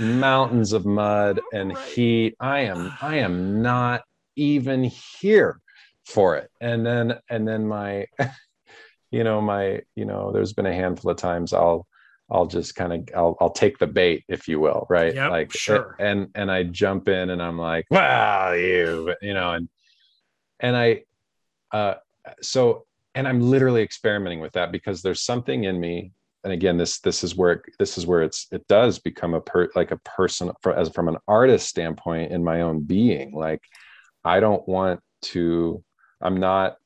mountains of mud oh, and heat. I am i am not even here for it. And then and then my you know my you know there's been a handful of times i'll I'll just kind of I'll I'll take the bait, if you will, right? Yep, like sure. And and I jump in and I'm like, wow, you, you know, and and I uh so and I'm literally experimenting with that because there's something in me. And again, this this is where it, this is where it's it does become a per like a person for, as from an artist standpoint in my own being. Like I don't want to. I'm not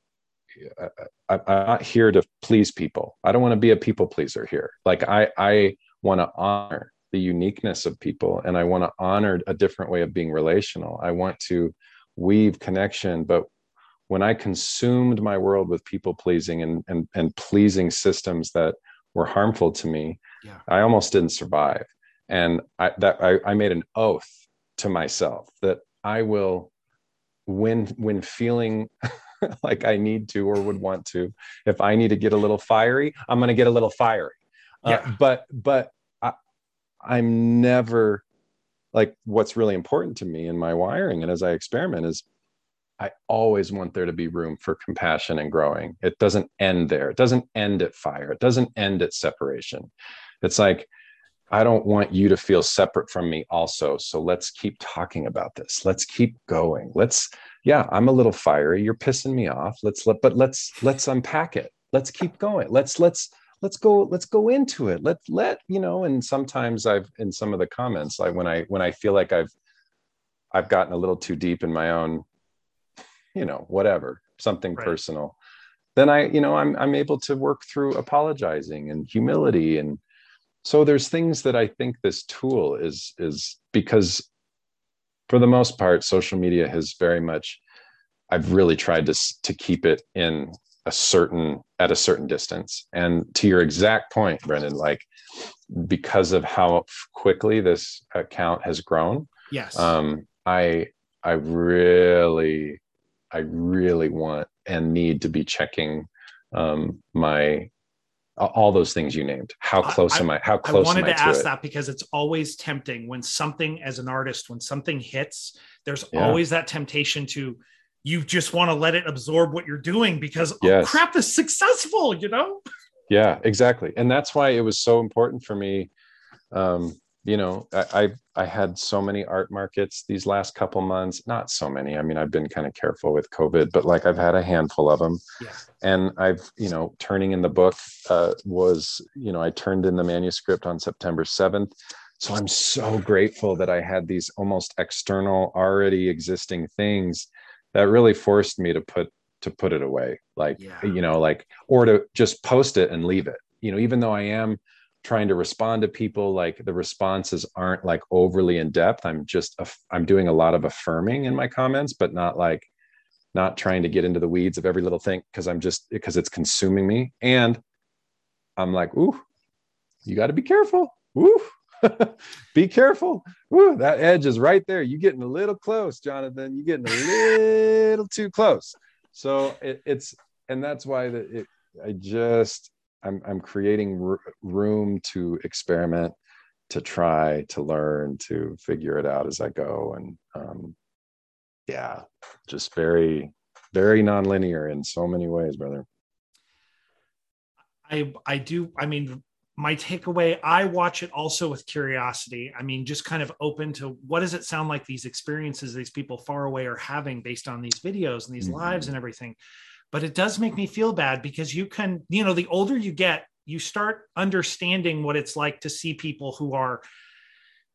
I'm not here to please people. I don't want to be a people pleaser here. Like I, I want to honor the uniqueness of people and I want to honor a different way of being relational. I want to weave connection. But when I consumed my world with people pleasing and, and, and pleasing systems that were harmful to me, yeah. I almost didn't survive. And I, that I, I made an oath to myself that I will when when feeling like I need to or would want to. If I need to get a little fiery, I'm going to get a little fiery. Uh, yeah. Uh, but but I, I'm never like what's really important to me in my wiring and as I experiment is I always want there to be room for compassion and growing. It doesn't end there. It doesn't end at fire. It doesn't end at separation. It's like I don't want you to feel separate from me also. So let's keep talking about this. Let's keep going. Let's yeah, I'm a little fiery. You're pissing me off. Let's let but let's let's unpack it. Let's keep going. Let's let's let's go let's go into it. Let let, you know, and sometimes I've in some of the comments like when I when I feel like I've I've gotten a little too deep in my own you know, whatever, something right. personal. Then I, you know, I'm I'm able to work through apologizing and humility and so there's things that i think this tool is is because for the most part social media has very much i've really tried to to keep it in a certain at a certain distance. And to your exact point brendan like because of how quickly this account has grown yes. um i i really i really want and need to be checking um my all those things you named. How close I, am i how close i wanted am I to, ask that because it's always tempting when something as an artist when something hits there's Yeah. always that temptation to you just want to let it absorb what you're doing because oh crap is successful you know? Yeah exactly. And that's why it was so important for me um you know I, I i had so many art markets these last couple months not so many i mean i've been kind of careful with covid but like i've had a handful of them yeah. And i've you know turning in the book uh, was you know i turned in the manuscript on september 7th so i'm so grateful that i had these almost external already existing things that really forced me to put to put it away. Like Yeah. you know like or to just post it and leave it. You know even though i am trying to respond to people like the responses aren't like overly in depth i'm just i'm doing a lot of affirming in my comments but not like not trying to get into the weeds of every little thing because i'm just because it's consuming me. And i'm like ooh you got to be careful. Ooh be careful. Ooh that edge is right there. You're getting a little close jonathan. You're getting a little too close. So it, it's and that's why that it i just i'm i'm creating r- room to experiment to try to learn to figure it out as i go and um yeah just very very nonlinear in so many ways brother I I do. I mean, my takeaway. I watch it also with curiosity. I mean, just kind of open to what does it sound like these experiences these people far away are having based on these videos and these Mhm. lives and everything. But it does make me feel bad because you can, you know, the older you get, you start understanding what it's like to see people who are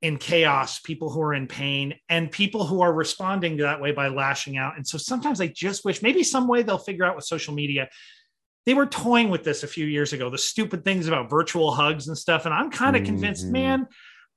in chaos, people who are in pain, and people who are responding that way by lashing out. And so sometimes I just wish maybe some way they'll figure out with social media they were toying with this a few years ago the stupid things about virtual hugs and stuff and i'm kind of convinced Mhm. man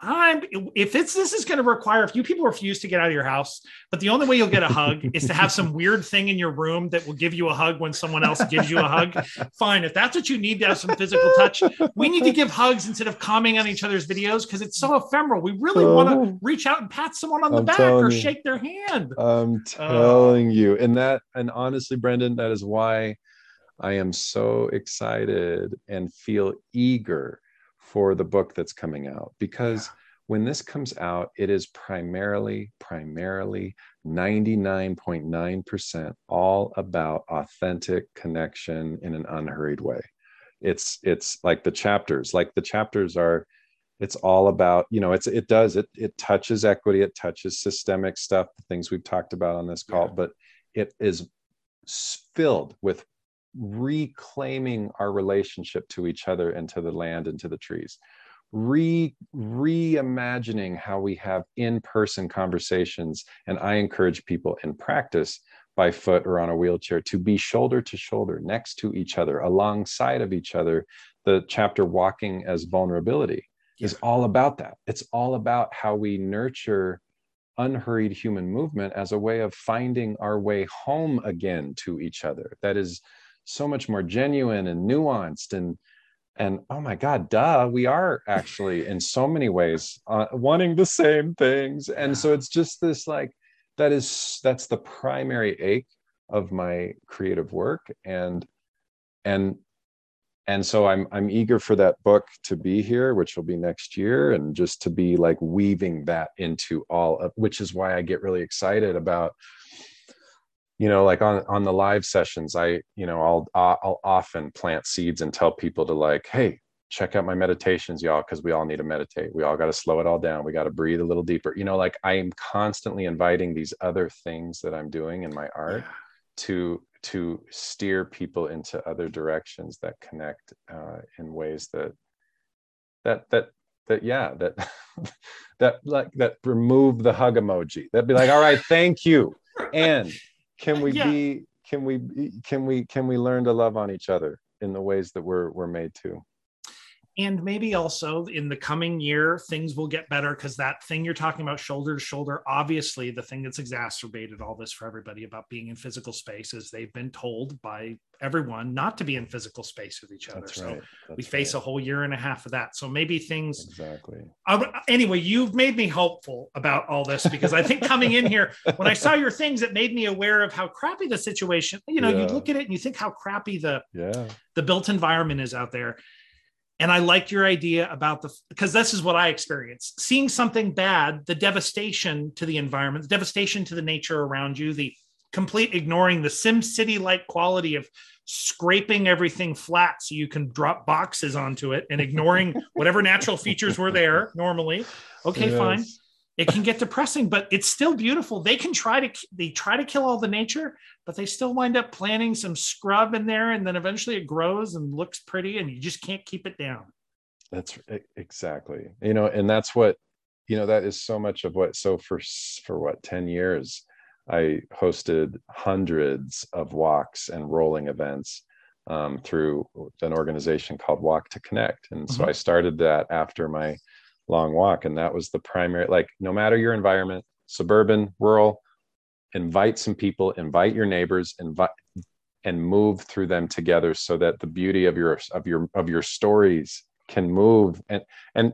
i'm if it's this is going to require a few people refuse to get out of your house but the only way you'll get a hug is to have some weird thing in your room that will give you a hug when someone else gives you a hug fine if that's what you need to have some physical touch we need to give hugs instead of commenting on each other's videos because it's so ephemeral we really oh. want to reach out and pat someone on the I'm back or you. shake their hand I'm Oh. telling you. And that, and honestly, Brendan, that is why I am so excited and feel eager for the book that's coming out. Because when this comes out, it is primarily, primarily 99.9% all about authentic connection in an unhurried way. It's it's like the chapters, like the chapters are it's all about you know it's it does it it touches equity it touches systemic stuff the things we've talked about on this call Yeah. but it is filled with reclaiming our relationship to each other and to the land and to the trees re reimagining how we have in-person conversations and i encourage people in practice by foot or on a wheelchair to be shoulder to shoulder next to each other alongside of each other the chapter walking as vulnerability is all about that. It's all about how we nurture unhurried human movement as a way of finding our way home again to each other. That is so much more genuine and nuanced and and oh my god duh we are actually in so many ways uh, wanting the same things. And so it's just this like that is that's the primary ache of my creative work. And and and so i'm i'm eager for that book to be here which will be next year and just to be like weaving that into all of which is why i get really excited about you know like on on the live sessions i you know i'll i'll often plant seeds and tell people to like hey check out my meditations y'all because we all need to meditate. We all got to slow it all down. We got to breathe a little deeper. You know like i am constantly inviting these other things that i'm doing in my art Yeah. to to steer people into other directions that connect uh, in ways that that that that yeah that that like that remove the hug emoji. That'd be like all right thank you. And can uh, we Yeah. be can we can we can we learn to love on each other in the ways that we're we're made to and maybe also in the coming year things will get better because that thing you're talking about shoulder to shoulder obviously the thing that's exacerbated all this for everybody about being in physical space is they've been told by everyone not to be in physical space with each other that's so right. we face right. a whole year and a half of that so maybe things exactly anyway you've made me hopeful about all this because i think coming in here when i saw your things it made me aware of how crappy the situation you know yeah. you look at it and you think how crappy the yeah the built environment is out there and I like your idea about the because this is what I experienced seeing something bad, the devastation to the environment, the devastation to the nature around you, the complete ignoring the Sim City like quality of scraping everything flat so you can drop boxes onto it and ignoring whatever natural features were there normally. Okay, yes. fine it can get depressing but it's still beautiful. They can try to they try to kill all the nature but they still wind up planting some scrub in there and then eventually it grows and looks pretty and you just can't keep it down. That's exactly. You know and that's what you know that is so much of what so for for what 10 years i hosted hundreds of walks and rolling events um, through an organization called walk to connect. And so mm-hmm. i started that after my long walk and that was the primary like no matter your environment suburban rural invite some people invite your neighbors invite and move through them together so that the beauty of your of your of your stories can move. And and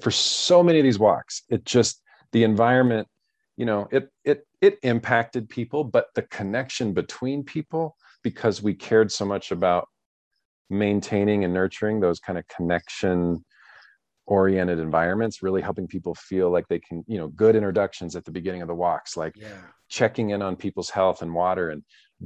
for so many of these walks it just the environment you know it it it impacted people but the connection between people because we cared so much about maintaining and nurturing those kind of connection oriented environments really helping people feel like they can you know good introductions at the beginning of the walks like yeah. checking in on people's health and water and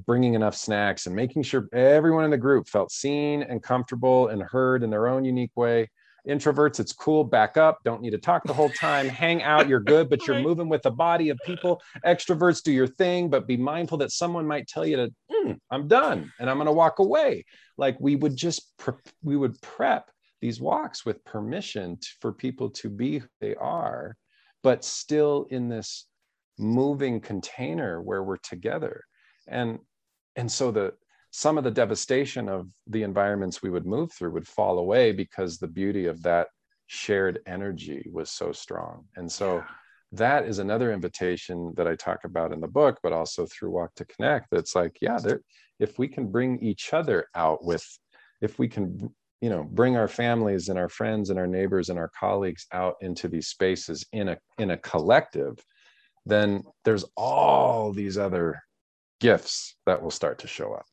bringing enough snacks and making sure everyone in the group felt seen and comfortable and heard in their own unique way. Introverts it's cool back up don't need to talk the whole time hang out you're good but you're moving with a body of people. Extroverts do your thing but be mindful that someone might tell you to mm, i'm done and i'm going to walk away. Like we would just pre- we would prep these walks with permission to, for people to be who they are, but still in this moving container where we're together. And and so the some of the devastation of the environments we would move through would fall away because the beauty of that shared energy was so strong. And so yeah. that is another invitation that I talk about in the book, but also through Walk to Connect. That's like, yeah, there if we can bring each other out with if we can you know bring our families and our friends and our neighbors and our colleagues out into these spaces in a in a collective then there's all these other gifts that will start to show up